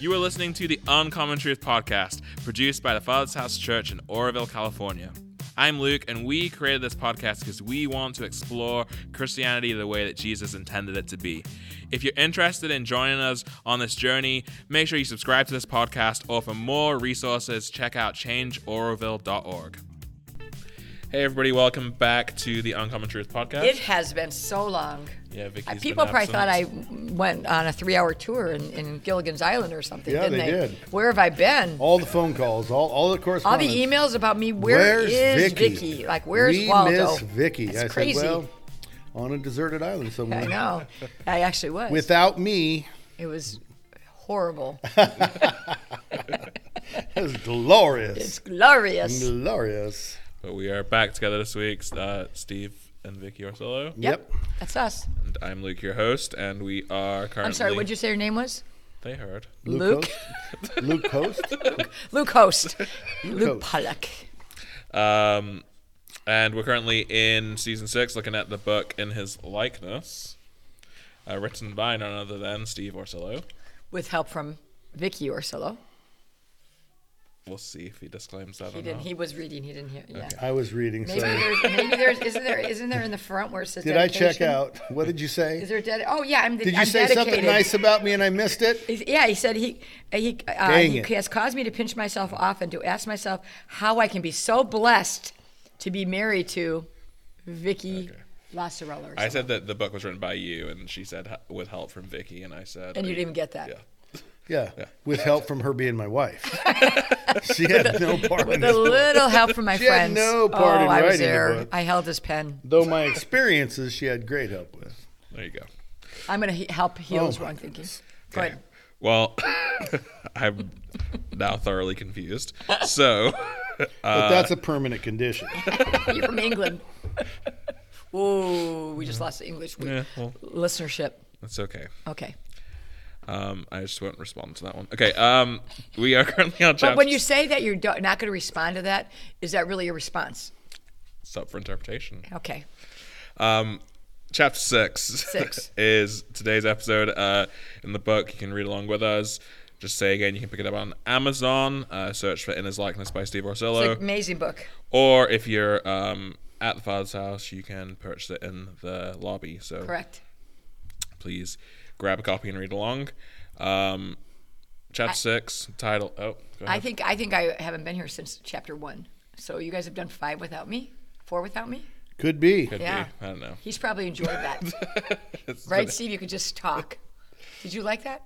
You are listening to the Uncommon Truth podcast, produced by the Father's House Church in Oroville, California. I'm Luke, and we created this podcast because we want to explore Christianity the way that Jesus intended it to be. If you're interested in joining us on this journey, make sure you subscribe to this podcast, or for more resources, check out changeoroville.org. Hey, everybody, welcome back to the Uncommon Truth podcast. It has been so long. Yeah, Vicki's Uh, been People probably thought I went on a three-hour tour in, in Gilligan's Island or something, Yeah, didn't they they? did. Where have I been? All the phone calls, all, all the correspondence, All the emails about me. Where Where's is Vicki? Vicki? Like, where's we Waldo? miss Vicki. That's I crazy. said, well, on a deserted island somewhere. I know. I actually was. Without me, it was horrible. it was glorious. it's glorious. glorious. But we are back together this week. Uh, Steve and Vicki Orsillo. Yep. That's us. And I'm Luke, your host, and we are currently. I'm sorry. What'd you say your name was? They heard. Luke. Luke Host. Luke Host. Luke Host. Pollock. Um, and we're currently in season six, looking at the book in his likeness, uh, written by none other than Steve Orsillo. With help from Vicki Orsillo. We'll see if he disclaims that He or didn't. not. He was reading. He didn't hear. Yeah. I was reading. Maybe So, there's. Maybe there's. Isn't there? Isn't there in the front where it says? did I check out? What did you say? Is there a dedi- Oh yeah, I'm. The, Did you I'm say dedicated. something nice about me and I missed it? He's- Yeah, he said he he, uh, Dang he it. has caused me to pinch myself often to ask myself how I can be so blessed to be married to Vicki Lacerella. Or I said that the book was written by you, and she said with help from Vicki, and I said. and you didn't even get that. Yeah. Yeah. Yeah. With help from her being my wife. she had no part in With this a little help from my She had friends. no part oh, in I was writing the there. book. I held his pen. Though my experiences, she had great help with. There you go. I'm going to he- help heal Oh, his my wrong thinking. Go Okay. ahead. Well, I'm now thoroughly confused. So, But Uh, that's a permanent condition. You're from England. Ooh, we just lost the English yeah, well, listenership. that's okay. Okay. Um, I just won't respond to that one. Okay. Um, we are currently on chapter. But when you say that you're not going to respond to that, is that really a response? it's up for interpretation. Okay. Um, chapter six, Six. is today's episode. Uh, in the book, you can read along with us. Just say again, you can pick it up on Amazon. Uh, search for "In His Likeness" by Steve It's Orsillo. an amazing book. or if you're um, at the Father's house, you can purchase it in the lobby. So Correct. please grab a copy and read along. Um, chapter six, title. Oh, go I think I think I haven't been here since chapter one. So you guys have done five without me, four without me. Could be. Could yeah. be. I don't know. He's probably enjoyed that, right, been- Steve? You could just talk. Did you like that?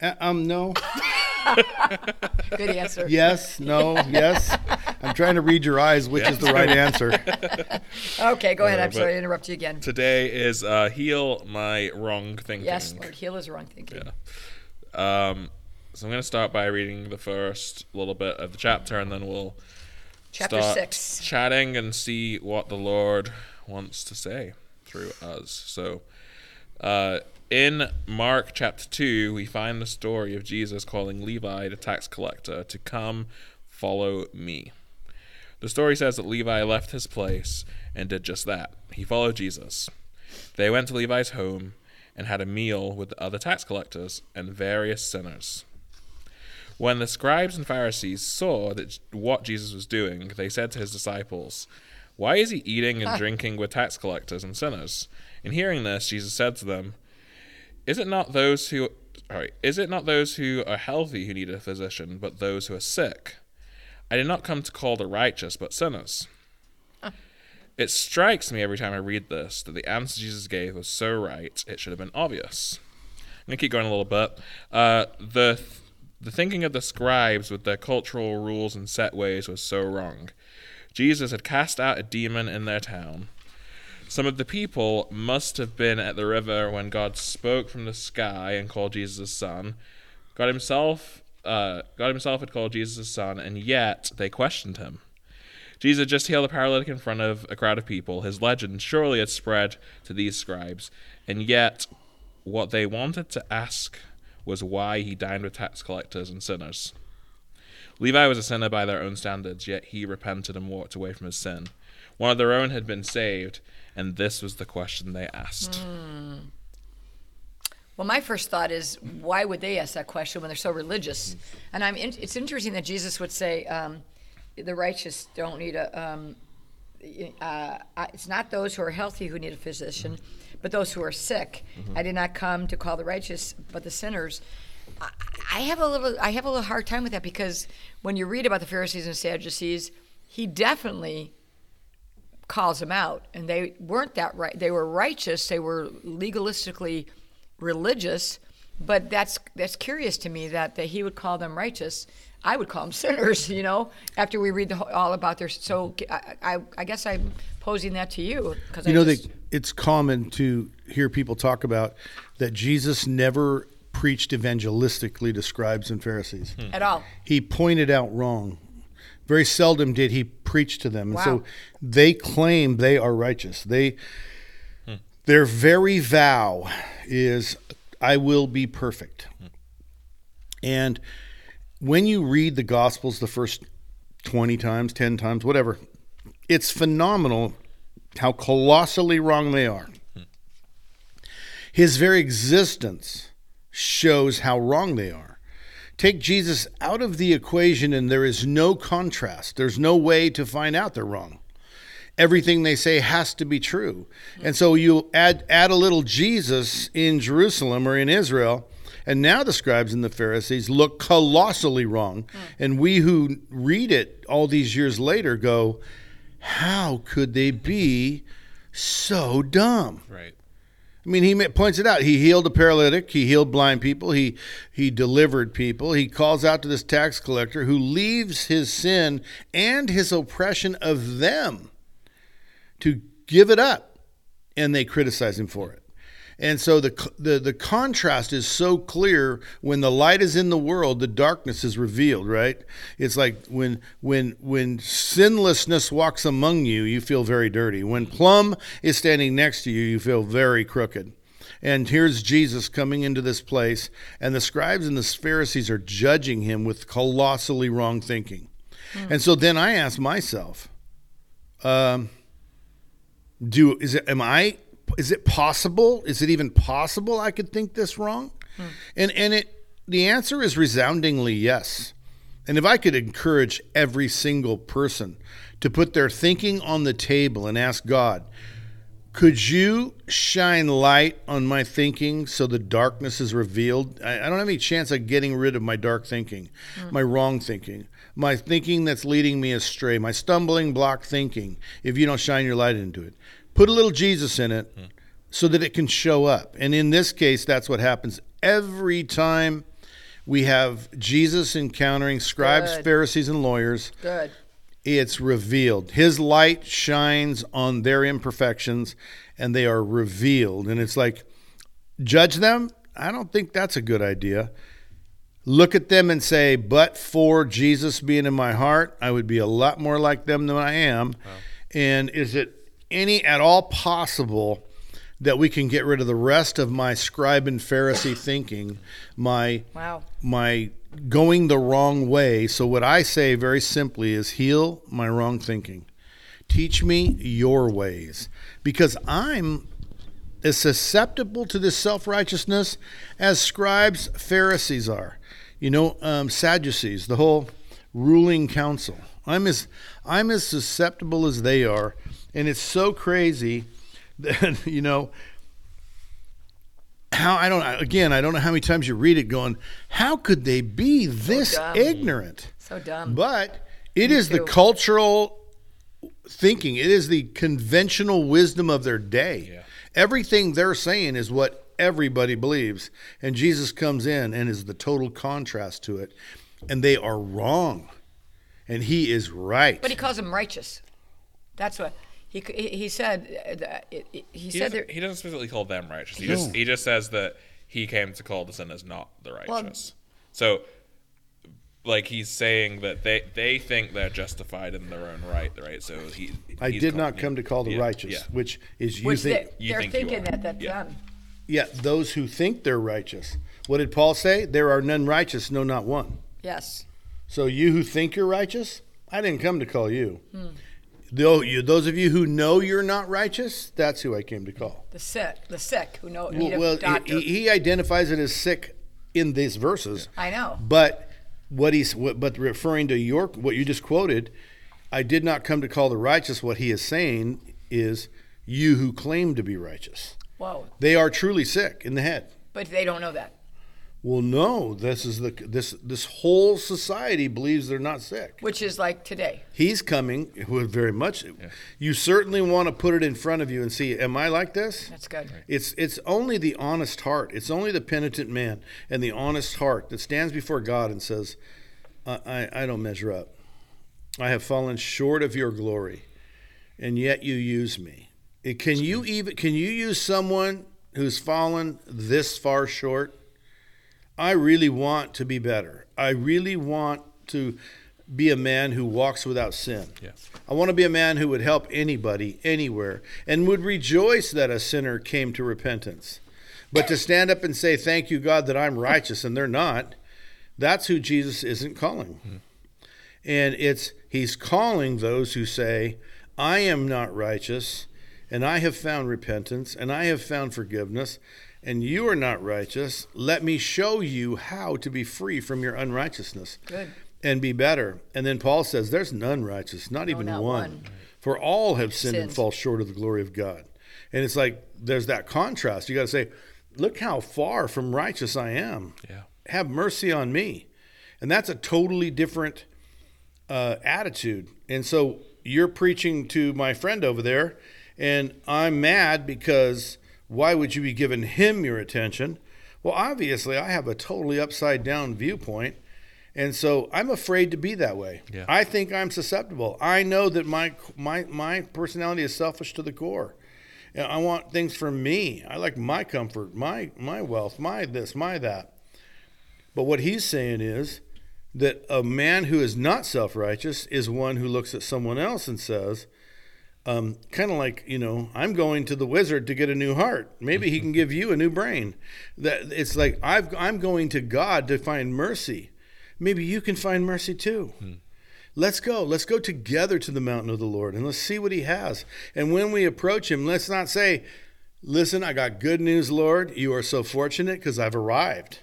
Uh, um, no. Good answer. Yes, no, yes. I'm trying to read your eyes, which is the right answer. Okay, go ahead. Uh, I'm sorry but- to interrupt you again. Today is uh, heal my wrong thinking. Yes, Lord, heal is wrong thinking. Um, so I'm going to start by reading the first little bit of the chapter, and then we'll Chapter start six. chatting and see what the Lord wants to say through us. So, uh, in Mark chapter 2, we find the story of Jesus calling Levi, the tax collector, to come follow me. The story says that Levi left his place and did just that. He followed Jesus. They went to Levi's home and had a meal with the other tax collectors and various sinners. When the scribes and Pharisees saw that what Jesus was doing, they said to his disciples, Why is he eating and drinking with tax collectors and sinners? In hearing this, Jesus said to them, Is it not those who sorry, is it not those who are healthy who need a physician, but those who are sick? I did not come to call the righteous, but sinners. It strikes me every time I read this that the answer Jesus gave was so right, it should have been obvious. I'm going to keep going a little bit. Uh, the, the thinking of the scribes with their cultural rules and set ways was so wrong. Jesus had cast out a demon in their town. Some of the people must have been at the river when God spoke from the sky and called Jesus son. God himself, uh, God himself had called Jesus a son, and yet they questioned him. Jesus just healed a paralytic in front of a crowd of people. His legend surely had spread to these scribes, and yet what they wanted to ask was why he dined with tax collectors and sinners. Levi was a sinner by their own standards, yet he repented and walked away from his sin. One of their own had been saved, and this was the question they asked. Well, my first thought is, why would they ask that question when they're so religious? And I'm. In, it's interesting that Jesus would say, um, "The righteous don't need a." Um, uh, it's not those who are healthy who need a physician, but those who are sick. I did not come to call the righteous, but the sinners. I, I have a little. I have a little hard time with that because when you read about the Pharisees and Sadducees, he definitely calls them out, and they weren't that right. They were righteous. They were legalistically religious, but that's that's curious to me that, that he would call them righteous. I would call them sinners. You know, after we read the, whole- all about their. So I, I, I guess I'm posing that to you because You I know, just, that it's common to hear people talk about that Jesus never preached evangelistically to scribes and Pharisees. Hmm. at all. He pointed out wrong. Very seldom did he preach to them. And so Wow. they claim they are righteous. They their very vow is I will be perfect. And when you read the gospels the first 20 times, 10 times, whatever, it's phenomenal how colossally wrong they are. His very existence shows how wrong they are. Take Jesus out of the equation, and there is no contrast. There's no way to find out they're wrong. Everything they say has to be true. And so you add, add a little Jesus in Jerusalem or in Israel, and now the scribes and the Pharisees look colossally wrong. Hmm. And we who read it all these years later go, How could they be so dumb? Right. I mean, he points it out. He healed a paralytic. He healed blind people. He he delivered people. He calls out to this tax collector who leaves his sin and his oppression of them to give it up, and they criticize him for it. And so the the the contrast is so clear when the light is in the world, the darkness is revealed. Right? It's like when when when sinlessness walks among you, you feel very dirty. When plumb is standing next to you, you feel very crooked. And here's Jesus coming into this place, and the scribes and the Pharisees are judging him with colossally wrong thinking. And so then I ask myself, um, do is it am I is it possible? Is it even possible I could think this wrong? Hmm. And and it the answer is resoundingly yes. And if I could encourage every single person to put their thinking on the table and ask God, could you shine light on my thinking so the darkness is revealed? I, I don't have any chance of getting rid of my dark thinking, hmm. my wrong thinking, my thinking that's leading me astray, my stumbling block thinking, if you don't shine your light into it. Put a little Jesus in it hmm. so that it can show up. And in this case, that's what happens every time we have Jesus encountering scribes, Good. Pharisees, and lawyers Good. it's revealed. His light shines on their imperfections and they are revealed. And it's like, judge them? I don't think that's a good idea. Look at them and say, but for Jesus being in my heart, I would be a lot more like them than I am. And is it any at all possible that we can get rid of the rest of my scribe and Pharisee thinking, my Wow. my going the wrong way. So what I say very simply is heal my wrong thinking. Teach me your ways because I'm as susceptible to this self-righteousness as scribes, Pharisees are. You know, um, Sadducees, the whole ruling council. I'm as I'm as susceptible as they are, and it's so crazy that you know how I don't again I don't know how many times you read it going how could they be this dumb. ignorant So dumb. but it is the too. cultural thinking it is the conventional wisdom of their day Yeah. everything they're saying is what everybody believes and Jesus comes in and is the total contrast to it and they are wrong and he is right But he calls them righteous. That's what he he he said. uh, that it- it- He, He said doesn't, there. he doesn't specifically call them righteous. He just he just says that he came to call the sinners not the righteous. so, like he's saying that they they think they're justified in their own right, right? So he. I did not come you- to call the yeah, righteous Yeah. which is you Which think they, you they're think you thinking are. that that's Yeah. them. Yeah those who think they're righteous what did Paul say there are none righteous no not one Yes. So you who think you're righteous, I didn't come to call you. Hmm. Though you, those of you who know you're not righteous, that's who I came to call. The sick, the sick who know need Well, doctor. he, he identifies it as sick in these verses. I know. But what he's what, but referring to your what you just quoted, I did not come to call the righteous. What he is saying is you who claim to be righteous. Whoa. They are truly sick in the head. But they don't know that. Well, no, this is the this this whole society believes they're not sick. Which is like today. He's coming with very much. You certainly want to put it in front of you and see, am I like this? That's good. It's it's only the honest heart. It's only the penitent man and the honest heart that stands before God and says, I, I, I don't measure up. I have fallen short of your glory, and yet you use me. Can you even can you use someone who's fallen this far short? I really want to be better. I really want to be a man who walks without sin. Yeah. I want to be a man who would help anybody, anywhere, and would rejoice that a sinner came to repentance. But to stand up and say, Thank you, God, that I'm righteous and they're not, that's who Jesus isn't calling. Mm-hmm. And it's he's calling those who say, I am not righteous, and I have found repentance, and I have found forgiveness, and you are not righteous. Let me show you how to be free from your unrighteousness Good. and be better. And then Paul says, There's none righteous, not even not one. one. For all have sinned and fall short of the glory of God. And it's like there's that contrast. You got to say, Look how far from righteous I am. Yeah. Have mercy on me. And that's a totally different uh, attitude. And so you're preaching to my friend over there, and I'm mad because why would you be giving him your attention? Well, obviously, I have a totally upside down viewpoint. And so I'm afraid to be that way. Yeah. I think I'm susceptible. I know that my my my personality is selfish to the core. And I want things for me. I like my comfort, my my wealth, my this, my that. But what he's saying is that a man who is not self righteous is one who looks at someone else and says, um, kind of like, you know, I'm going to the wizard to get a new heart. Maybe he can give you a new brain. That it's like I've, I'm going to God to find mercy. Maybe you can find mercy too. Let's go. Let's go together to the mountain of the Lord and let's see what he has. And when we approach him, let's not say, Listen, I got good news, Lord. You are so fortunate because I've arrived.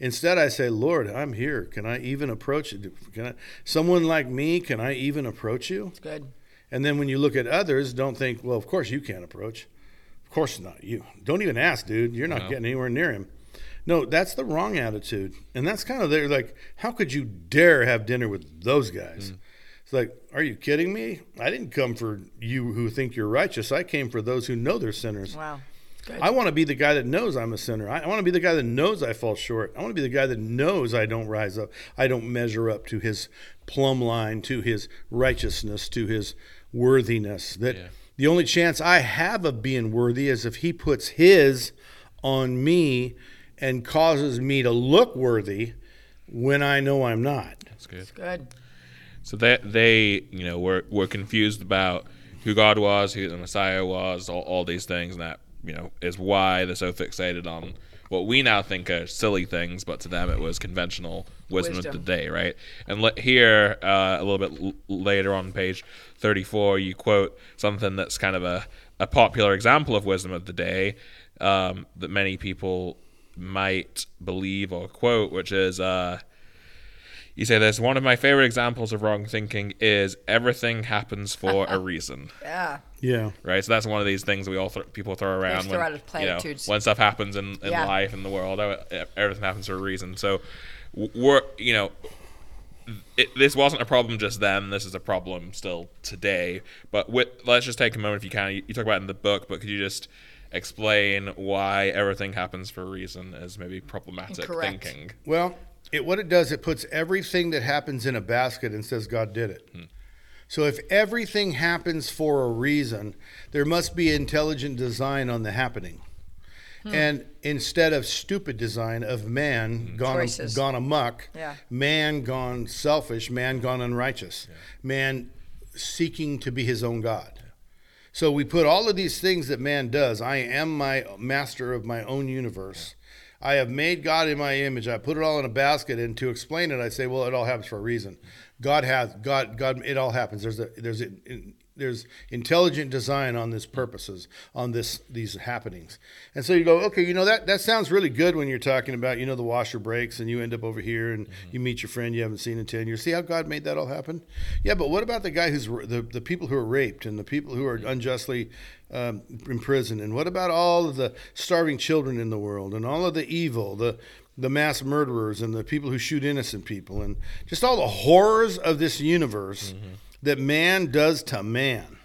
Instead, I say, Lord, I'm here. Can I even approach it? Can I, someone like me, can I even approach you? Good. And then when you look at others, don't think, well, of course you can't approach. Of course not you. Don't even ask, dude. You're not No. getting anywhere near him. No, that's the wrong attitude. And that's kind of they're like, how could you dare have dinner with those guys? Mm. It's like, are you kidding me? I didn't come for you who think you're righteous. I came for those who know they're sinners. Wow. Good. I want to be the guy that knows I'm a sinner. I, I want to be the guy that knows I fall short. I want to be the guy that knows I don't rise up. I don't measure up to his plumb line, to his righteousness, to his worthiness. That Yeah. the only chance I have of being worthy is if he puts his on me and causes me to look worthy when I know I'm not. That's good. Good. So they they you know were were confused about who God was, who the Messiah was, all, all these things, and that you know is why they're so fixated on what we now think are silly things, but to them it was conventional wisdom, Wisdom. of the day, right? And let, here uh, a little bit l- later on page thirty four, you quote something that's kind of a a popular example of wisdom of the day um, that many people might believe or quote, which is. Uh, you say this one of my favorite examples of wrong thinking is everything happens for a reason, Yeah. Yeah. right? So that's one of these things we all th- people throw around throw when out as you know, when stuff happens in, in Yeah. life in the world. Oh, everything happens for a reason. So we're you know it, this wasn't a problem just then. This is a problem still today. But with, let's just take a moment if you can. You, you talk about it in the book, but could you just explain why everything happens for a reason is maybe problematic Incorrect. thinking? Well, it what it does, it puts everything that happens in a basket and says God did it. Hmm. So if everything happens for a reason, there must be intelligent design on the happening. Hmm. And instead of stupid design of man hmm. gone Choices. gone amok, Yeah. man gone selfish, man gone unrighteous, man seeking to be his own God. So we put all of these things that man does. I am my master of my own universe. I have made God in my image. I put it all in a basket, and to explain it, I say, well, it all happens for a reason. God has God. God. It all happens. There's a there's an there's intelligent design on this purposes on this these happenings. And so you go okay you know that that sounds really good when you're talking about you know the washer breaks and you end up over here and mm-hmm. you meet your friend you haven't seen in 10 years. See how god made that all happen? Yeah but what about the guy who's the, the people who are raped and the people who are mm-hmm. unjustly um, imprisoned? And what about all of the starving children in the world and all of the evil the the mass murderers and the people who shoot innocent people and just all the horrors of this universe mm-hmm. That man does to man.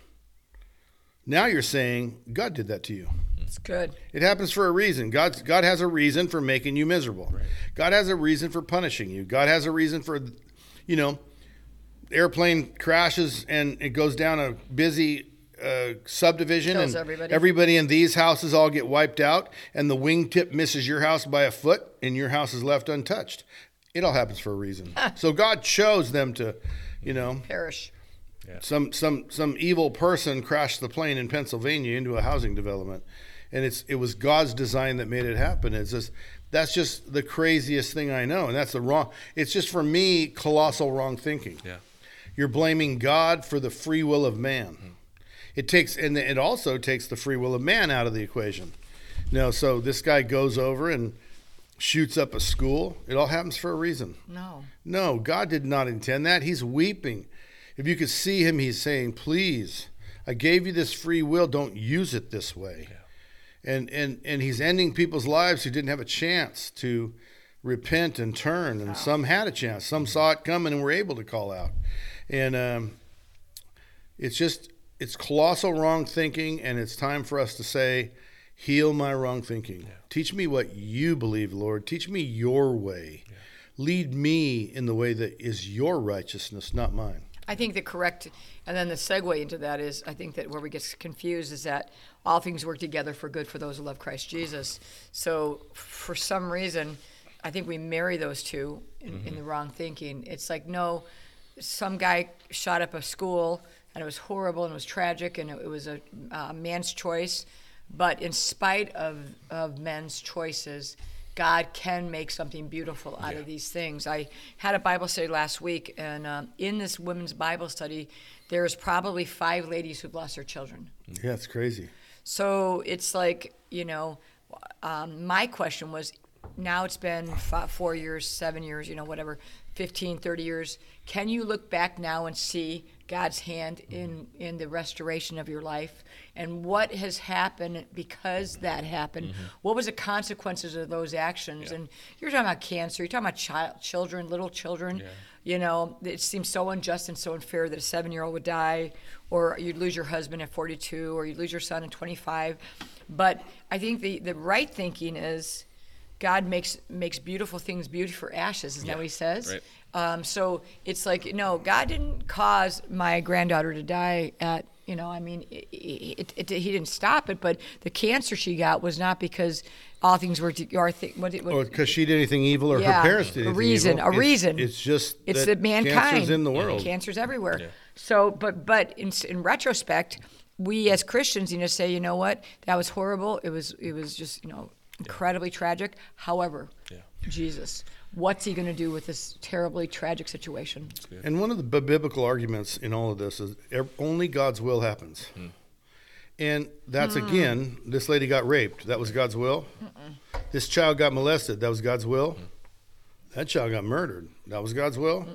Now you're saying God did that to you. It's good. It happens for a reason. God God has a reason for making you miserable. God has a reason for punishing you. God has a reason for you know airplane crashes and it goes down a busy uh, subdivision Kills and everybody. everybody in these houses all get wiped out and the wingtip misses your house by a foot and your house is left untouched. It all happens for a reason. so God chose them to, you know, Perish. Some some some evil person crashed the plane in Pennsylvania into a housing development, and it's it was God's design that made it happen. It's just that's just the craziest thing I know, and that's the wrong. It's just for me colossal wrong thinking. Yeah. You're blaming God for the free will of man. Mm-hmm. It takes and it also takes the free will of man out of the equation. No, so this guy goes over and shoots up a school. It all happens for a reason. No. No, God did not intend that. He's weeping. If you could see him, he's saying, Please, I gave you this free will. Don't use it this way. And, and, and he's ending people's lives who didn't have a chance to repent and turn. And some had a chance. Some saw it coming and were able to call out. And um, it's just, it's colossal wrong thinking. And it's time for us to say, Heal my wrong thinking. Teach me what you believe, Lord. Teach me your way. Lead me in the way that is your righteousness, not mine. I think the correct, and then the segue into that is, I think that where we get confused is that all things work together for good for those who love Christ Jesus. So for some reason, I think we marry those two in, in the wrong thinking. It's like, no, some guy shot up a school and it was horrible and it was tragic and it, it was a uh, man's choice. But in spite of, of men's choices, God can make something beautiful out of these things. I had a Bible study last week, and um, in this women's Bible study, there's probably five ladies who've lost their children. Yeah, it's crazy. So it's like, you know, um, my question was now it's been f- four years, seven years, you know, whatever, 15, 30 years. Can you look back now and see God's hand in, in the restoration of your life? And what has happened because that happened? Mm-hmm. What was the consequences of those actions? And you're talking about cancer, you're talking about child, children, little children. You know, it seems so unjust and so unfair that a seven year old would die, or you'd lose your husband at 42, or you'd lose your son at 25. But I think the, the right thinking is God makes makes beautiful things beauty for ashes, isn't that what he says? right. Um, so it's like, no, God didn't cause my granddaughter to die at, you know, I mean, it, it, it, he didn't stop it, but the cancer she got was not because all things were, to, or th- what, what, Or because she did anything evil or Yeah, her parents did a anything reason, evil. a It's- reason. It's just it's that the mankind cancer's in the and world. Cancer's everywhere. So, but but in in retrospect, we as Christians, you know, say, you know what, that was horrible. It was it was just you know incredibly tragic. However, Yeah. Jesus, what's he going to do with this terribly tragic situation? And one of the b- biblical arguments in all of this is ev- only God's will happens. And that's Hmm. again, this lady got raped. That was God's will. This child got molested. That was God's will. That child got murdered. That was God's will.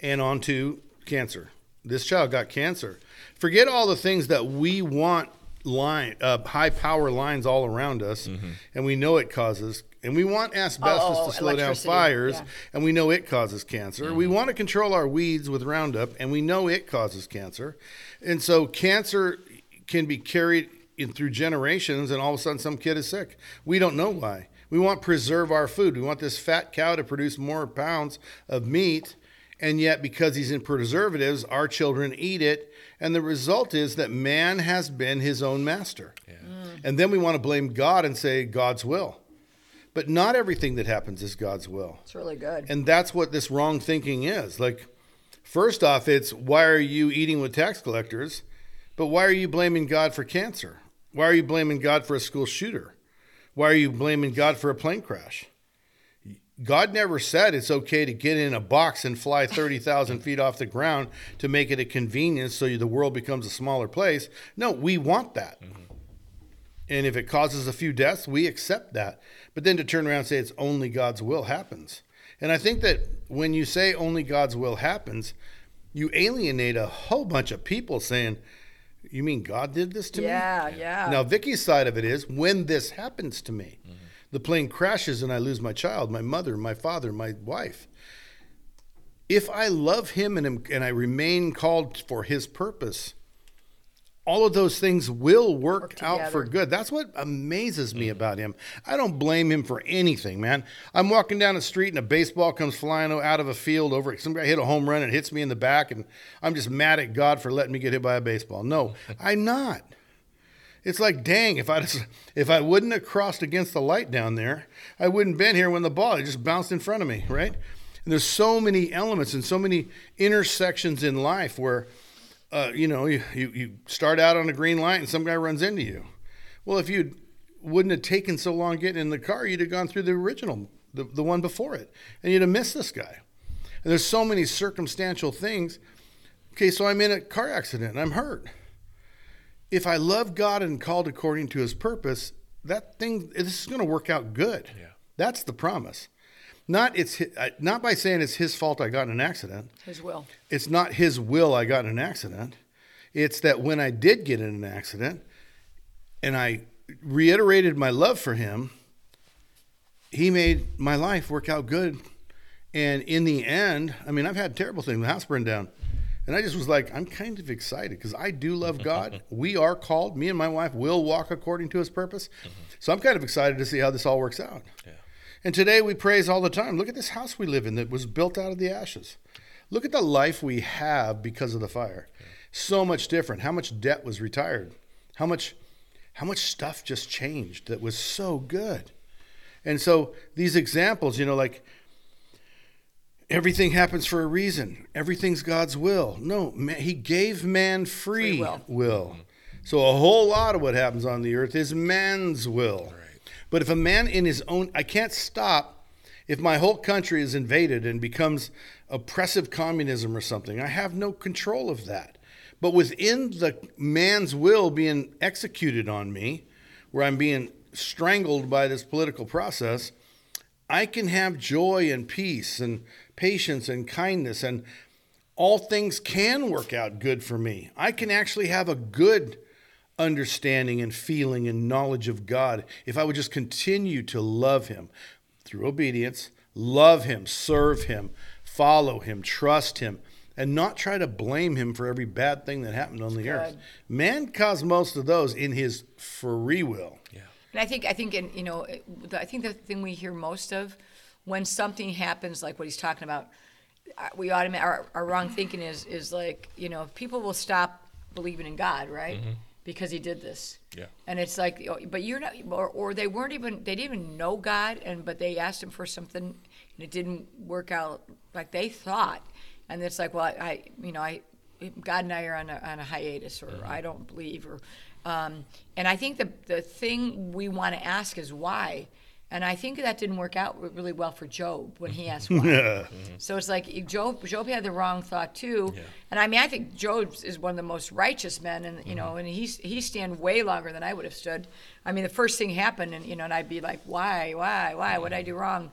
And on to cancer. This child got cancer. Forget all the things that we want line uh, high power lines all around us, and we know it causes. And we want asbestos Oh, oh, to slow down fires, Yeah. and we know it causes cancer. We mm-hmm. want to control our weeds with Roundup, and we know it causes cancer. And so cancer can be carried in through generations, and all of a sudden some kid is sick. We don't know why. We want to preserve our food. We want this fat cow to produce more pounds of meat, and yet because he's in preservatives, our children eat it, and the result is that man has been his own master. Mm. And then we want to blame God and say God's will. But not everything that happens is God's will. It's really good. And that's what this wrong thinking is. Like, first off, it's why are you eating with tax collectors? But why are you blaming God for cancer? Why are you blaming God for a school shooter? Why are you blaming God for a plane crash? God never said it's okay to get in a box and fly 30,000 feet off the ground to make it a convenience so the world becomes a smaller place. No, we want that. Mm-hmm. And if it causes a few deaths, we accept that. But then to turn around and say it's only God's will happens. And I think that when you say only God's will happens, you alienate a whole bunch of people saying, You mean God did this to Yeah, me? yeah. Yeah. Now, Vicki's side of it is when this happens to me, the plane crashes and I lose my child, my mother, my father, my wife. If I love him and, am- and I remain called for his purpose, all of those things will work, Work out for good. That's what amazes me mm-hmm. about him. I don't blame him for anything, man. I'm walking down the street and a baseball comes flying out of a field over. Some guy hit a home run and hits me in the back, and I'm just mad at God for letting me get hit by a baseball. No, I'm not. It's like, dang, if I just, if I wouldn't have crossed against the light down there, I wouldn't been here when the ball it just bounced in front of me, right? And there's so many elements and so many intersections in life where, uh, you know, you, you you start out on a green light and some guy runs into you. Well, if you wouldn't have taken so long getting in the car, you'd have gone through the original, the, the one before it, and you'd have missed this guy. And there's so many circumstantial things. Okay, so I'm in a car accident and I'm hurt if I love God and called according to his purpose, that thing this is going to work out good. Yeah. That's the promise. Not it's not by saying it's his fault I got in an accident. His will. It's not his will I got in an accident. It's that when I did get in an accident and I reiterated my love for him, he made my life work out good. And in the end, I mean, I've had terrible things. The house burned down. And I just was like, I'm kind of excited because I do love God. we are called. Me and my wife will walk according to his purpose. Mm-hmm. So I'm kind of excited to see how this all works out. Yeah. And today we praise all the time. Look at this house we live in that was built out of the ashes. Look at the life we have because of the fire. So much different. How much debt was retired? How much how much stuff just changed that was so good. And so these examples, you know, like everything happens for a reason. Everything's God's will. No, man, he gave man free, Free will. will. So a whole lot of what happens on the earth is man's will. But if a man in his own, I can't stop if my whole country is invaded and becomes oppressive communism or something. I have no control of that. But within the man's will being executed on me, where I'm being strangled by this political process, I can have joy and peace and patience and kindness, and all things can work out good for me. I can actually have a good understanding and feeling and knowledge of God if I would just continue to love Him through obedience, love Him, serve Him, follow Him, trust Him. And not try to blame him for every bad thing that happened on the earth. Man caused most of those in his free will. Yeah. And I think I think in you know I think the thing we hear most of when something happens like what he's talking about, uh, we automatic our, our wrong thinking is is like you know people will stop believing in God right because he did this. Yeah. And it's like, oh, but you're not, or, or they weren't even, they didn't even know God, and but they asked him for something, and it didn't work out like they thought, and it's like, well, I, I you know, I, God and I are on a, on a hiatus, or I don't believe, or, um, and I think the the thing we want to ask is why, and I think that didn't work out really well for Job when he asked why. Mm-hmm. So it's like Job. Job had the wrong thought too, and I mean, I think Job is one of the most righteous men, and you know, mm-hmm. and he's he stand way longer than I would have stood. I mean, the first thing happened, and you know, and I'd be like, why, why, why? What did I do mm-hmm. wrong?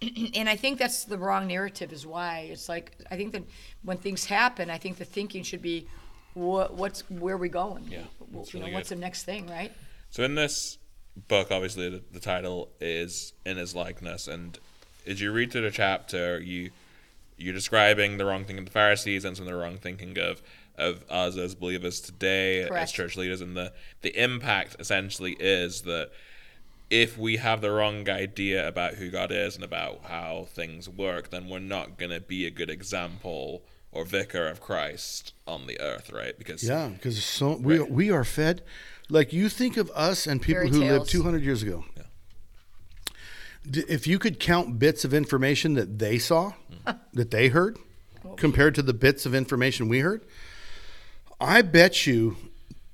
and I think that's the wrong narrative. Is why it's like I think that when things happen, I think the thinking should be, what, what's where are we going? Yeah, W- that's you know, really what's good. the next thing, right? So in this book, obviously the, the title is "In His Likeness," and as you read through the chapter, you you're describing the wrong thinking of the Pharisees and some of the wrong thinking of of us as believers today, as church leaders, and the the impact essentially is that if we have the wrong idea about who God is and about how things work, then we're not going to be a good example or vicar of Christ on the earth, right? Because Yeah, because so we Right. we are fed. Like you think of us and people Fairy who lived 200 years ago. D- If you could count bits of information that they saw, that they heard, compared to the bits of information we heard, I bet you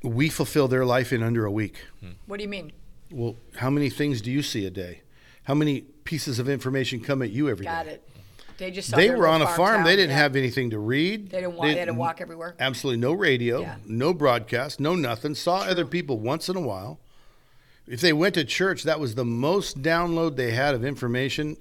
we fulfill their life in under a week. Hmm. What do you mean? Well, how many things do you see a day? how many pieces of information come at you every day? Got it. They just They were on a farm. They didn't yeah. have anything to read. They didn't walk. They, had to walk everywhere. Absolutely no radio, Yeah. no broadcast, no nothing. Saw other people once in a while. If they went to church, that was the most download they had of information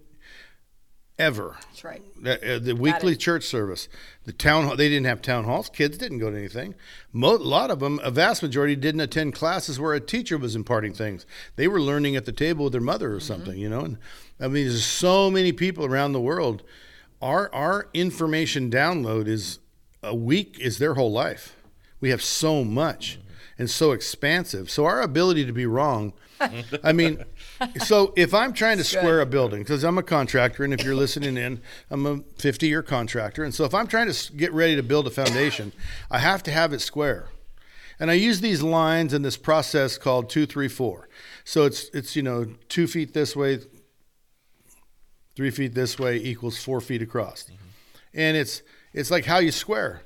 ever. That's right. The, uh, the weekly it. church service, the town hall. They didn't have town halls. Kids didn't go to anything. Mo- a lot of them, a vast majority, didn't attend classes where a teacher was imparting things. They were learning at the table with their mother or something, you know. And I mean, there's so many people around the world. Our our information download is a week is their whole life. We have so much and so expansive. So our ability to be wrong. I mean, so if I'm trying to square a building, because I'm a contractor, and if you're listening in, I'm a 50 year contractor. And so if I'm trying to get ready to build a foundation, I have to have it square. And I use these lines in this process called two, three, four. So it's, it's you know, two feet this way, three feet this way equals four feet across. And it's, it's like how you square.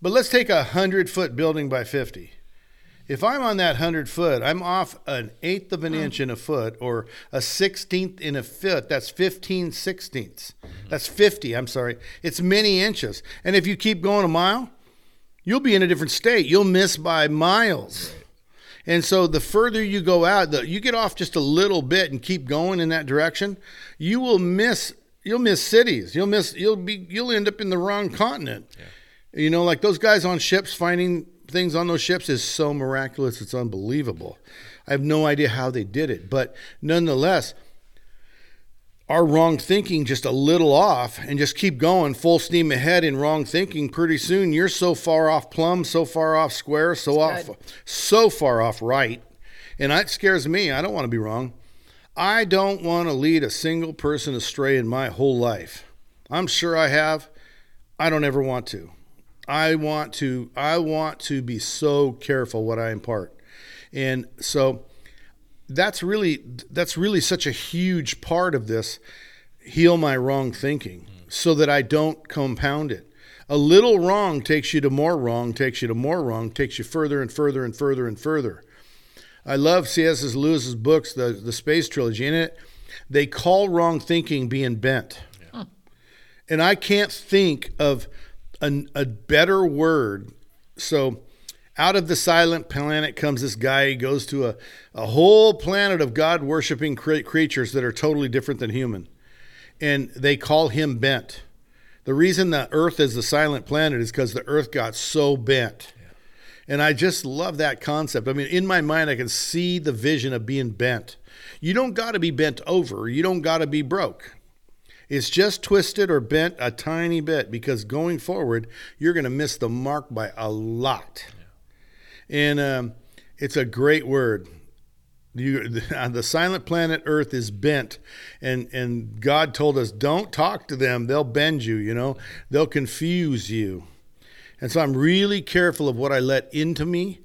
But let's take a 100 foot building by 50 if I'm on that 100 foot, I'm off an eighth of an mm. inch in a foot or a sixteenth in a foot. That's 15 sixteenths. That's 50. I'm sorry. It's many inches. And if you keep going a mile, you'll be in a different state. You'll miss by miles. And so the further you go out, the, you get off just a little bit and keep going in that direction, you will miss. You'll miss cities. You'll miss. You'll be. You'll end up in the wrong continent. You know, like those guys on ships finding things on those ships is so miraculous. It's unbelievable. I have no idea how they did it, but nonetheless, our wrong thinking just a little off and just keep going full steam ahead in wrong thinking pretty soon. You're so far off plumb so far off square so off good. so far off right. And that scares me. I don't want to be wrong. I don't want to lead a single person astray in my whole life. I'm sure i have. I don't ever want to. I want to i want to be so careful what i impart. And so that's really that's really such a huge part of this heal my wrong thinking so that I don't compound it. A little wrong takes you to more wrong, takes you to more wrong, takes you further and further and further and further. I love C.S. Lewis's books, the the Space Trilogy. In it, they call wrong thinking being bent, and I can't think of an, a better word. So out of the silent planet comes this guy. He goes to a, a whole planet of God worshiping cre- creatures that are totally different than human. And they call him bent. The reason the earth is the silent planet is because the earth got so bent. And I just love that concept. I mean, in my mind, I can see the vision of being bent. You don't got to be bent over, you don't got to be broke. It's just twisted or bent a tiny bit because going forward, you're going to miss the mark by a lot. And um, it's a great word. You, the silent planet Earth is bent, and and God told us don't talk to them. They'll bend you. You know, they'll confuse you. And so I'm really careful of what I let into me,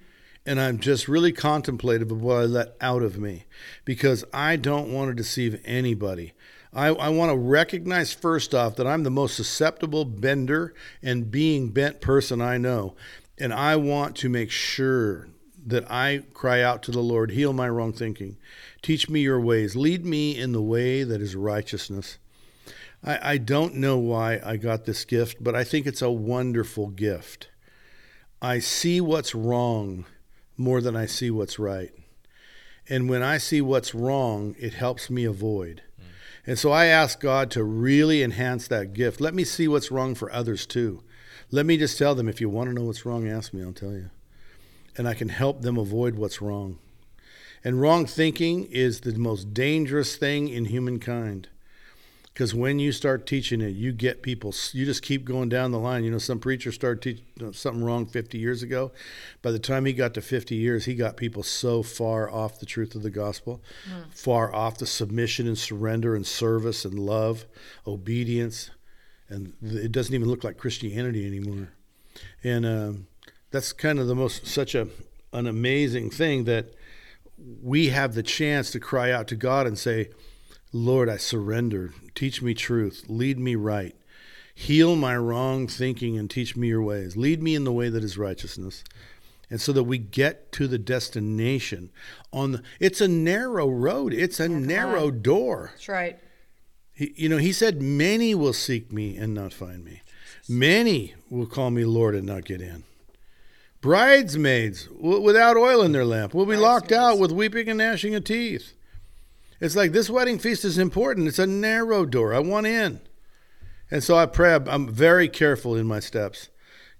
and I'm just really contemplative of what I let out of me, because I don't want to deceive anybody. I, I want to recognize first off that I'm the most susceptible bender and being bent person I know. And I want to make sure that I cry out to the Lord, heal my wrong thinking, teach me your ways, lead me in the way that is righteousness. I, I don't know why I got this gift, but I think it's a wonderful gift. I see what's wrong more than I see what's right. And when I see what's wrong, it helps me avoid. Mm. And so I ask God to really enhance that gift. Let me see what's wrong for others too. Let me just tell them if you want to know what's wrong, ask me, I'll tell you. And I can help them avoid what's wrong. And wrong thinking is the most dangerous thing in humankind. Because when you start teaching it, you get people, you just keep going down the line. You know, some preacher started teaching something wrong 50 years ago. By the time he got to 50 years, he got people so far off the truth of the gospel, hmm. far off the submission and surrender and service and love, obedience. And it doesn't even look like Christianity anymore. And um, that's kind of the most, such a, an amazing thing that we have the chance to cry out to God and say, Lord, I surrender. Teach me truth. Lead me right. Heal my wrong thinking and teach me your ways. Lead me in the way that is righteousness. and so that we get to the destination on the it's a narrow road it's a narrow door That's right. He, you know he said many will seek me and not find me. Many will call me lord and not get in. Bridesmaids w- without oil in their lamp will be locked out with weeping and gnashing of teeth. It's like this wedding feast is important. It's a narrow door. I want in. And so i pray i'm- i'm very careful in my steps.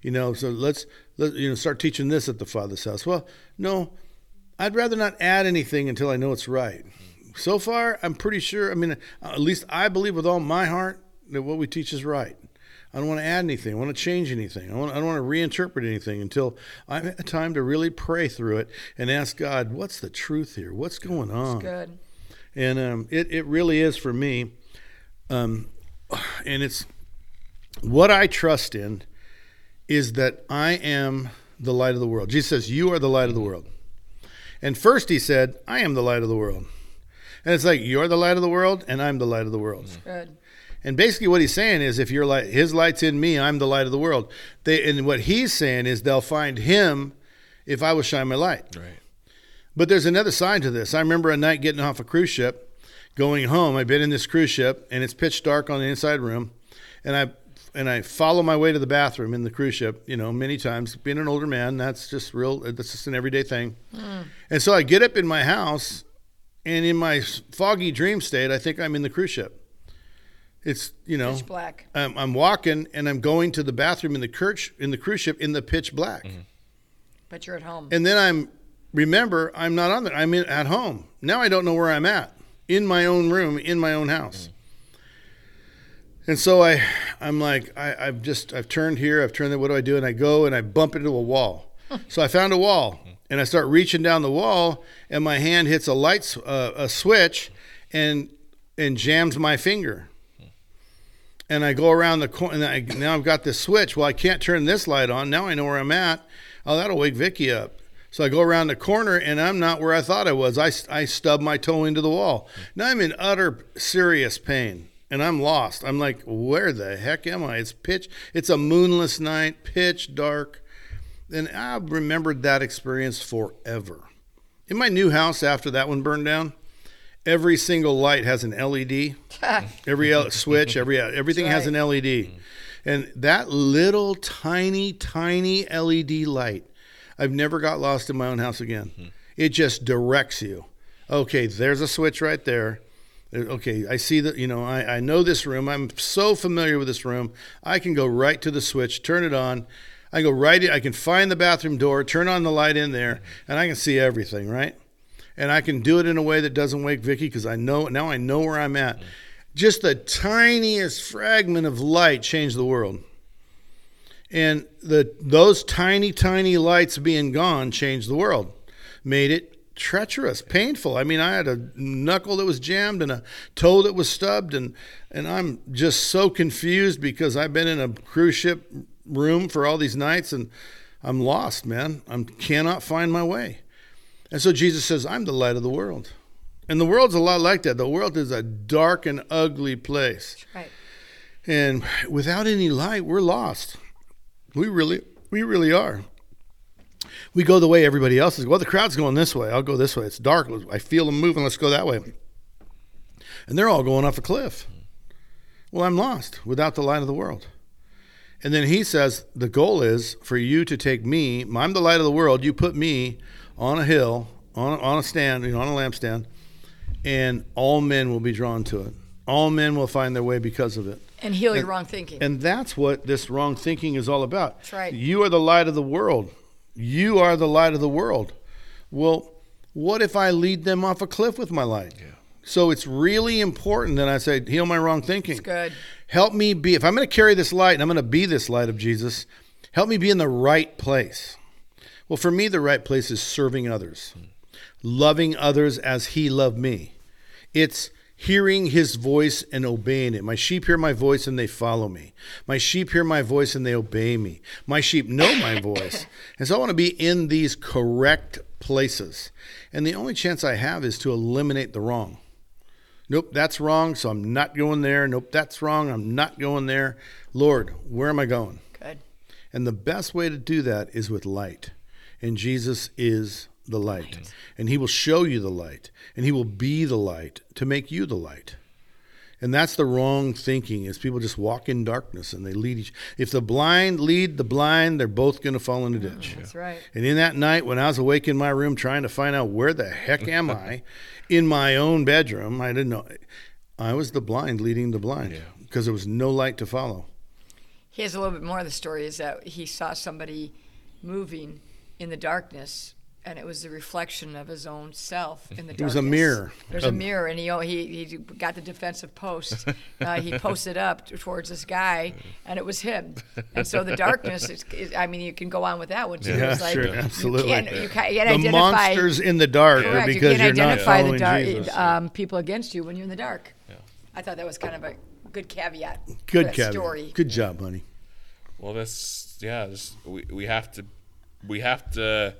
You know so let's let you know start teaching this at the father's house. Well no i'd rather not add anything until i know it's right so far i'm pretty sure i mean uh, at least i believe with all my heart that what we teach is right. I don't want to add anything i want to change anything i, want, I don't want to reinterpret anything until i've had time to really pray through it and ask god what's the truth here? What's going on? Good. and um, it, it really is for me um, and it's what i trust in is that i am the light of the world. Jesus says you are the light of the world. And first he said i am the light of the world and it's like you're the light of the world and i'm the light of the world mm-hmm. Good. and basically, what he's saying is, if your light, his light's in me, I'm the light of the world. They, and what he's saying is, they'll find him if I will shine my light. Right. But there's another side to this. I remember a night getting off a cruise ship, going home. I've been in this cruise ship, and it's pitch dark on the inside room, and I and I follow my way to the bathroom in the cruise ship. You know, many times. Being an older man, that's just real. That's just an everyday thing. Mm. And so I get up in my house, and in my foggy dream state, I think I'm in the cruise ship. It's you know Pitch black. I'm, I'm walking and I'm going to the bathroom in the church in the cruise ship in the pitch black, mm-hmm. But you're at home. and then I'm remember I'm not on there. I'm in, at home now. I don't know where I'm at in my own room in my own house, mm-hmm. and so I I'm like I, I've just I've turned here. I've turned there. What do I do? And I go and I bump into a wall. So I found a wall and I start reaching down the wall, and my hand hits a light uh, a switch, and and jams my finger and I go around the corner, and I, now I've got this switch. Well, I can't turn this light on. Now I know where I'm at. Oh, that'll wake Vicki up. So I go around the corner, and I'm not where I thought I was. I, I stub my toe into the wall. Now I'm in utter serious pain, and I'm lost. I'm like, where the heck am I? It's pitch. It's a moonless night, pitch dark, and I remembered that experience forever. In my new house, after that one burned down, every single light has an LED. Every L- switch, every uh, everything has an LED, mm-hmm. and that little tiny, tiny LED light, I've never got lost in my own house again. Mm-hmm. It just directs you. Okay, there's a switch right there. Uh, Okay, I see that. You know, I, I know this room. I'm so familiar with this room. I can go right to the switch, turn it on. I go right. In, I can find the bathroom door, turn on the light in there, and I can see everything. Right and I can do it in a way that doesn't wake Vicki because I know now I know where I'm at. Just the tiniest fragment of light changed the world, and the those tiny tiny lights being gone changed the world, made it treacherous, painful. I mean, I had a knuckle that was jammed and a toe that was stubbed, and and I'm just so confused because I've been in a cruise ship room for all these nights and I'm lost, man. I cannot find my way. And so Jesus says, I'm the light of the world. And the world's a lot like that. The world is a dark and ugly place. Right. And without any light, we're lost. We really we really are. We go the way everybody else is. Well, the crowd's going this way. I'll go this way. It's dark. I feel them moving. Let's go that way. And they're all going off a cliff. Well, I'm lost without the light of the world. And then he says, the goal is for you to take me, I'm the light of the world, you put me on a hill, on a, on a stand, you know, on a lampstand, and all men will be drawn to it. All men will find their way because of it. And heal your wrong thinking. And that's what this wrong thinking is all about. That's right. You are the light of the world. You are the light of the world. Well, what if I lead them off a cliff with my light? So it's really important that I say, heal my wrong thinking. good. Help me be, if I'm going to carry this light and I'm going to be this light of Jesus, help me be in the right place. Well, for me, the right place is serving others, loving others as He loved me. It's hearing His voice and obeying it. My sheep hear my voice and they follow me. My sheep hear my voice and they obey me. My sheep know my voice. And so I want to be in these correct places. And the only chance I have is to eliminate the wrong. Nope, that's wrong, so I'm not going there. Nope, that's wrong, I'm not going there. Lord, where am I going? Good. And the best way to do that is with light. and Jesus is the light. And he will show you the light, and he will be the light to make you the light. And that's the wrong thinking is people just walk in darkness and they lead each if the blind lead the blind, they're both gonna fall in a ditch. Oh, that's right. And in that night when I was awake in my room trying to find out where the heck am I in my own bedroom, I didn't know I was the blind leading the blind because there was no light to follow. Here's a little bit more of the story is that he saw somebody moving in the darkness and it was the reflection of his own self in the darkness. It was a mirror. There's a mirror, and he he, he got the defensive post. Uh, he posted up towards this guy, and it was him. And so the darkness. It's, it, I mean, you can go on with that one too. Yeah, it's like sure, absolutely. You can't, you can't, you can't the identify, monsters in the dark correct, because you can't are not identify the dark um, people against you when you're in the dark. Yeah. I thought that was kind of a good caveat. to Good that caveat. story. Good job, honey. Well, this yeah, this, we we have to we have to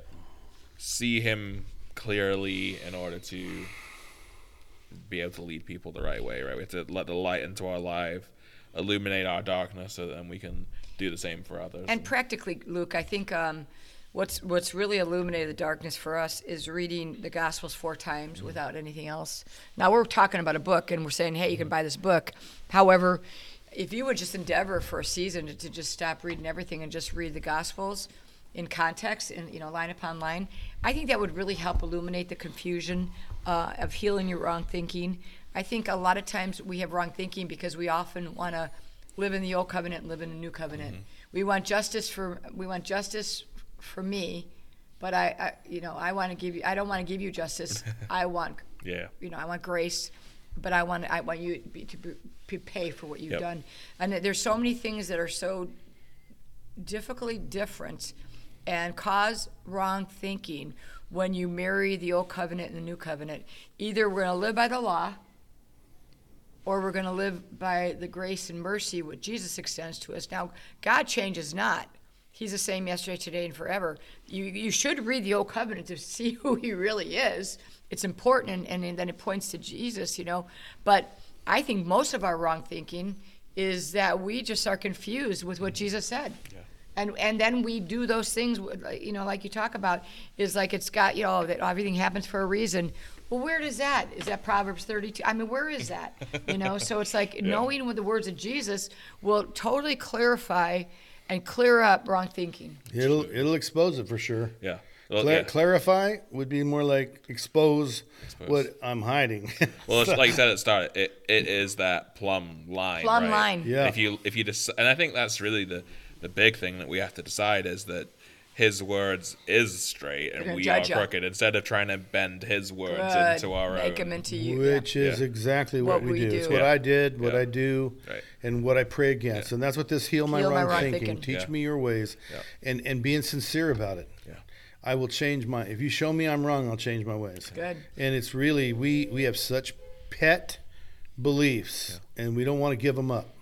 see him clearly in order to be able to lead people the right way. Right, we have to let the light into our life, illuminate our darkness, so then we can do the same for others. And practically, Luke, I think um, what's what's really illuminated the darkness for us is reading the Gospels four times Mm-hmm. without anything else. Now we're talking about a book, and we're saying, hey, you can buy this book. However, if you would just endeavor for a season to, to just stop reading everything and just read the Gospels in context and you know line upon line, I think that would really help illuminate the confusion uh, of healing your wrong thinking. I think a lot of times we have wrong thinking because we often want to live in the old covenant and live in the new covenant. We want justice for we want justice for me, but I, I you know I want to give you I don't want to give you justice. I want yeah, you know I want grace, but I want I want you to, be, to be, pay for what you've Yep. done. And there's so many things that are so difficultly different and cause wrong thinking when you marry the old covenant and the new covenant. Either we're going to live by the law or we're going to live by the grace and mercy what Jesus extends to us. Now, God changes not. He's the same yesterday, today, and forever. You, you should read the Old Covenant to see who He really is. It's important, and, and then it points to Jesus, you know. But I think most of our wrong thinking is that we just are confused with what Jesus said. And, and then we do those things, you know, like you talk about, is like it's got, you know, that everything happens for a reason. Well, where does that? Is that Proverbs 32? I mean, where is that? You know, so it's like knowing with the words of Jesus will totally clarify and clear up wrong thinking. It'll it'll expose it for sure. yeah. Well, Cla- yeah. Clarify would be more like expose, Expose. what I'm hiding. Well, it's, like you said at the start, it, it is that plumb line. Plumb right? line. Yeah. If you if you dec- and I think that's really the the big thing that we have to decide is that his words is straight and we are judge ya. crooked. Instead of trying to bend his words Good. into our Make own. them into you. Which is Yeah. exactly what, What we, we do. do. It's what I did, what I do, Right. and what I pray against. And that's what this heal my Heal my wrong wrong thinking. thinking. Teach Yeah. me your ways, Yeah. and and being sincere about it. Yeah. I will change my. If you show me I'm wrong, I'll change my ways. Good. And it's really we we have such pet beliefs, and we don't want to give them up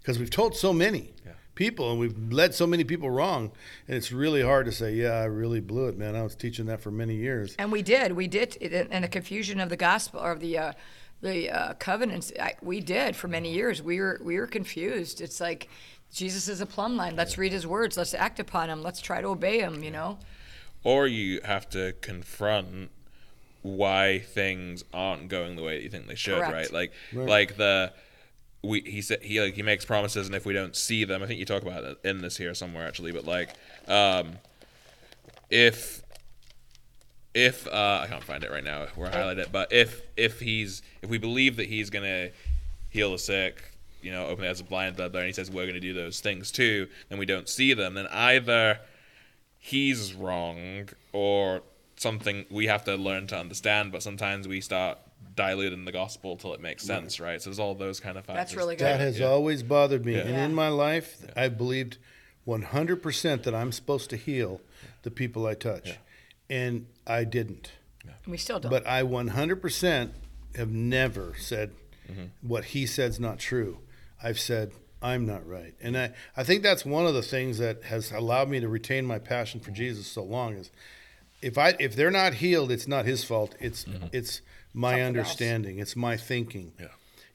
because we've told so many Yeah. People, and we've led so many people wrong, and it's really hard to say, yeah, I really blew it, man. I was teaching that for many years. And we did. We did. And the confusion of the gospel or the uh, the uh, covenants, I, we did for many years. We were we were confused. It's like Jesus is a plumb line. Let's read His words. Let's act upon Him. Let's try to obey Him. You know. Or you have to confront why things aren't going the way that you think they should, Correct. right? Like Right. like the we he said he like he makes promises and if we don't see them, I think you talk about it in this here somewhere actually, but like um if if uh, I can't find it right now where I highlight it, but if if he's if we believe that he's gonna heal the sick, you know, open the eyes of blind, blah blah, and he says we're gonna do those things too, and we don't see them, then either he's wrong or something we have to learn to understand, but sometimes we start diluting the gospel till it makes sense, right? So there's all those kind of factors. That's really good. That has Yeah. always bothered me. Yeah. And Yeah. in my life, I believed 100% that I'm supposed to heal the people I touch. And I didn't. We still don't. But I 100% have never said Mm-hmm. what he said's not true. I've said I'm not right. And I, I think that's one of the things that has allowed me to retain my passion for Jesus so long is if I if they're not healed, it's not his fault. It's it's my Something else. understanding. It's my thinking. Yeah.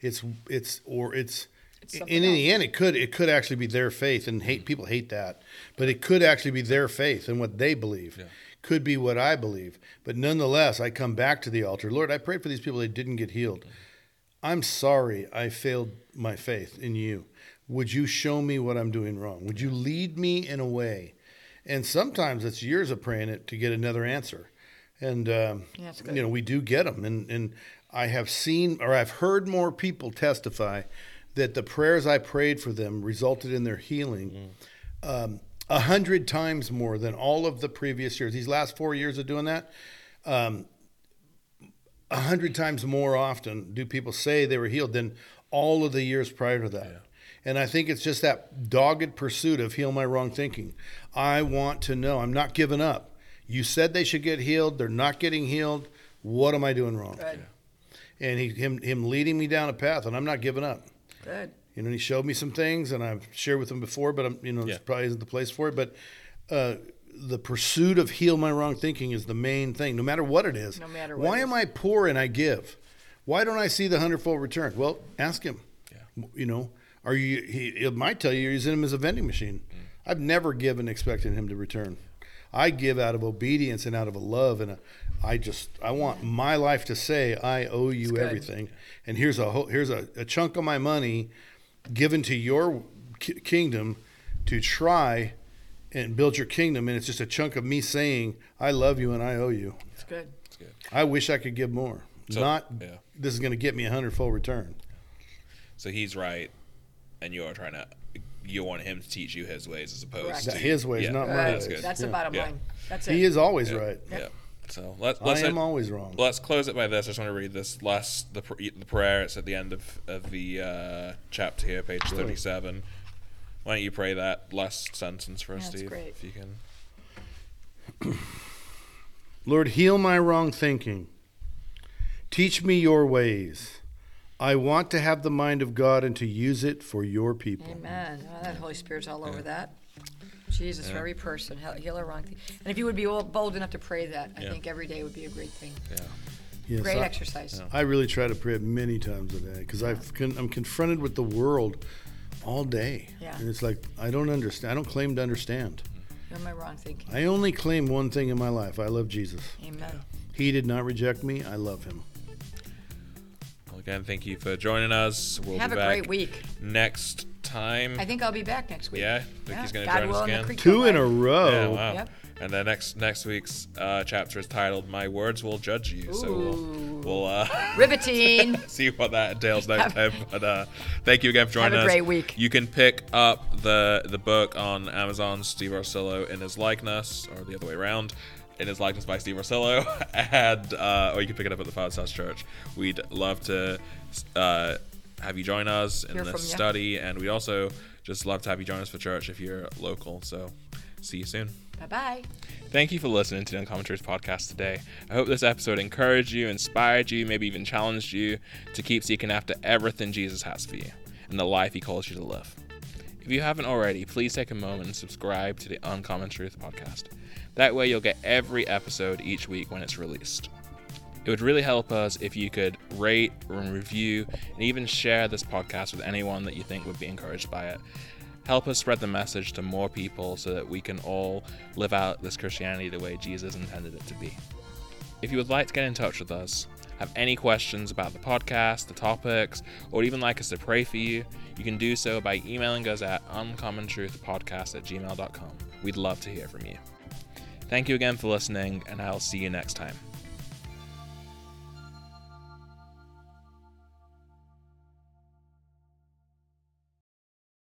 It's it's or it's It's And in the end, it could it could actually be their faith, and hate mm-hmm. people hate that, but it could actually be their faith and what they believe. Could be what I believe, but nonetheless, I come back to the altar. Lord, I prayed for these people that didn't get healed. Mm-hmm. I'm sorry I failed my faith in you. Would you show me what I'm doing wrong? Would you lead me in a way? And sometimes it's years of praying it to get another answer. And um, Yeah, you know we do get them, and and I have seen or I've heard more people testify that the prayers I prayed for them resulted in their healing um, a hundred times more than all of the previous years. These last four years of doing that, um, a hundred times more often do people say they were healed than all of the years prior to that. And I think it's just that dogged pursuit of heal my wrong thinking. I want to know. I'm not giving up. You said they should get healed. They're not getting healed. What am I doing wrong? Good. And he, him, him leading me down a path, and I'm not giving up. Good. You know, he showed me some things, and I've shared with him before, but I'm, you know, Yeah. this probably isn't the place for it. But uh, the pursuit of heal my wrong thinking is the main thing, no matter what it is. No matter what Why it am is. I poor and I give? Why don't I see the hundredfold return? Well, ask him. Yeah. You know, are you? He it might tell you you're using him as a vending machine. Mm. I've never given expecting him to return. I give out of obedience and out of a love, and a, I just I want my life to say I owe you everything. And here's a whole, here's a, a chunk of my money given to your ki- kingdom to try and build your kingdom, and it's just a chunk of me saying I love you and I owe you. It's good. It's good. I wish I could give more. So- Not yeah. this is going to get me a hundredfold return. So he's right, and you're trying to you want him to teach you his ways as opposed Correct. to his ways, yeah, not Good. my That's ways. good. That's the Yeah. bottom Yeah. line. That's it. He is always Yeah. right. Yeah. So let's I let's am always wrong. let's close it by this. I just want to read this last the the prayer. It's at the end of of the uh, chapter here, page thirty-seven. Why don't you pray that last sentence for us, Yeah, that's Steve? great. If you can. Lord, heal my wrong thinking. Teach me your ways. I want to have the mind of God and to use it for your people. Amen. Oh, that Holy Spirit's all over that. Jesus, for every person, heal- heal our wrong thing. And if you would be bold enough to pray that, I think every day would be a great thing. Yeah. Yes, Great I, exercise. I really try to pray it many times a day because I've con- I'm confronted with the world all day. Yeah. And it's like, I don't understand. I don't claim to understand. You're my wrong thinking. I only claim one thing in my life I love Jesus. Amen. He did not reject me. I love him. Well, again, thank you for joining us. We'll Have be a back great week. next time. I think I'll be back next week. Yeah? Think he's gonna join us again? Two in a row. Yeah, wow. Yep. And then next next week's uh, chapter is titled "My Words Will Judge You." So we'll, we'll uh, Riveting. see what that entails next time. But uh, thank you again for joining us. Have a us. great week. You can pick up the the book on Amazon, Steve Orsillo in his likeness, or the other way around. In his likeness by Steve Orsillo, and uh, or you can pick it up at the Father's House Church. We'd love to uh, have you join us in Hear this from study, and we'd also just love to have you join us for church if you're local. So, see you soon. bye bye. Thank you for listening to the Uncommon Truth podcast today. I hope this episode encouraged you, inspired you, maybe even challenged you to keep seeking after everything Jesus has for you and the life he calls you to live. If you haven't already, please take a moment and subscribe to the Uncommon Truth podcast. That way, you'll get every episode each week when it's released. It would really help us if you could rate review and even share this podcast with anyone that you think would be encouraged by it. Help us spread the message to more people so that we can all live out this Christianity the way Jesus intended it to be. If you would like to get in touch with us, have any questions about the podcast, the topics, or even like us to pray for you, you can do so by emailing us at uncommontruthpodcast at gmail.com. We'd love to hear from you. Thank you again for listening, and I'll see you next time.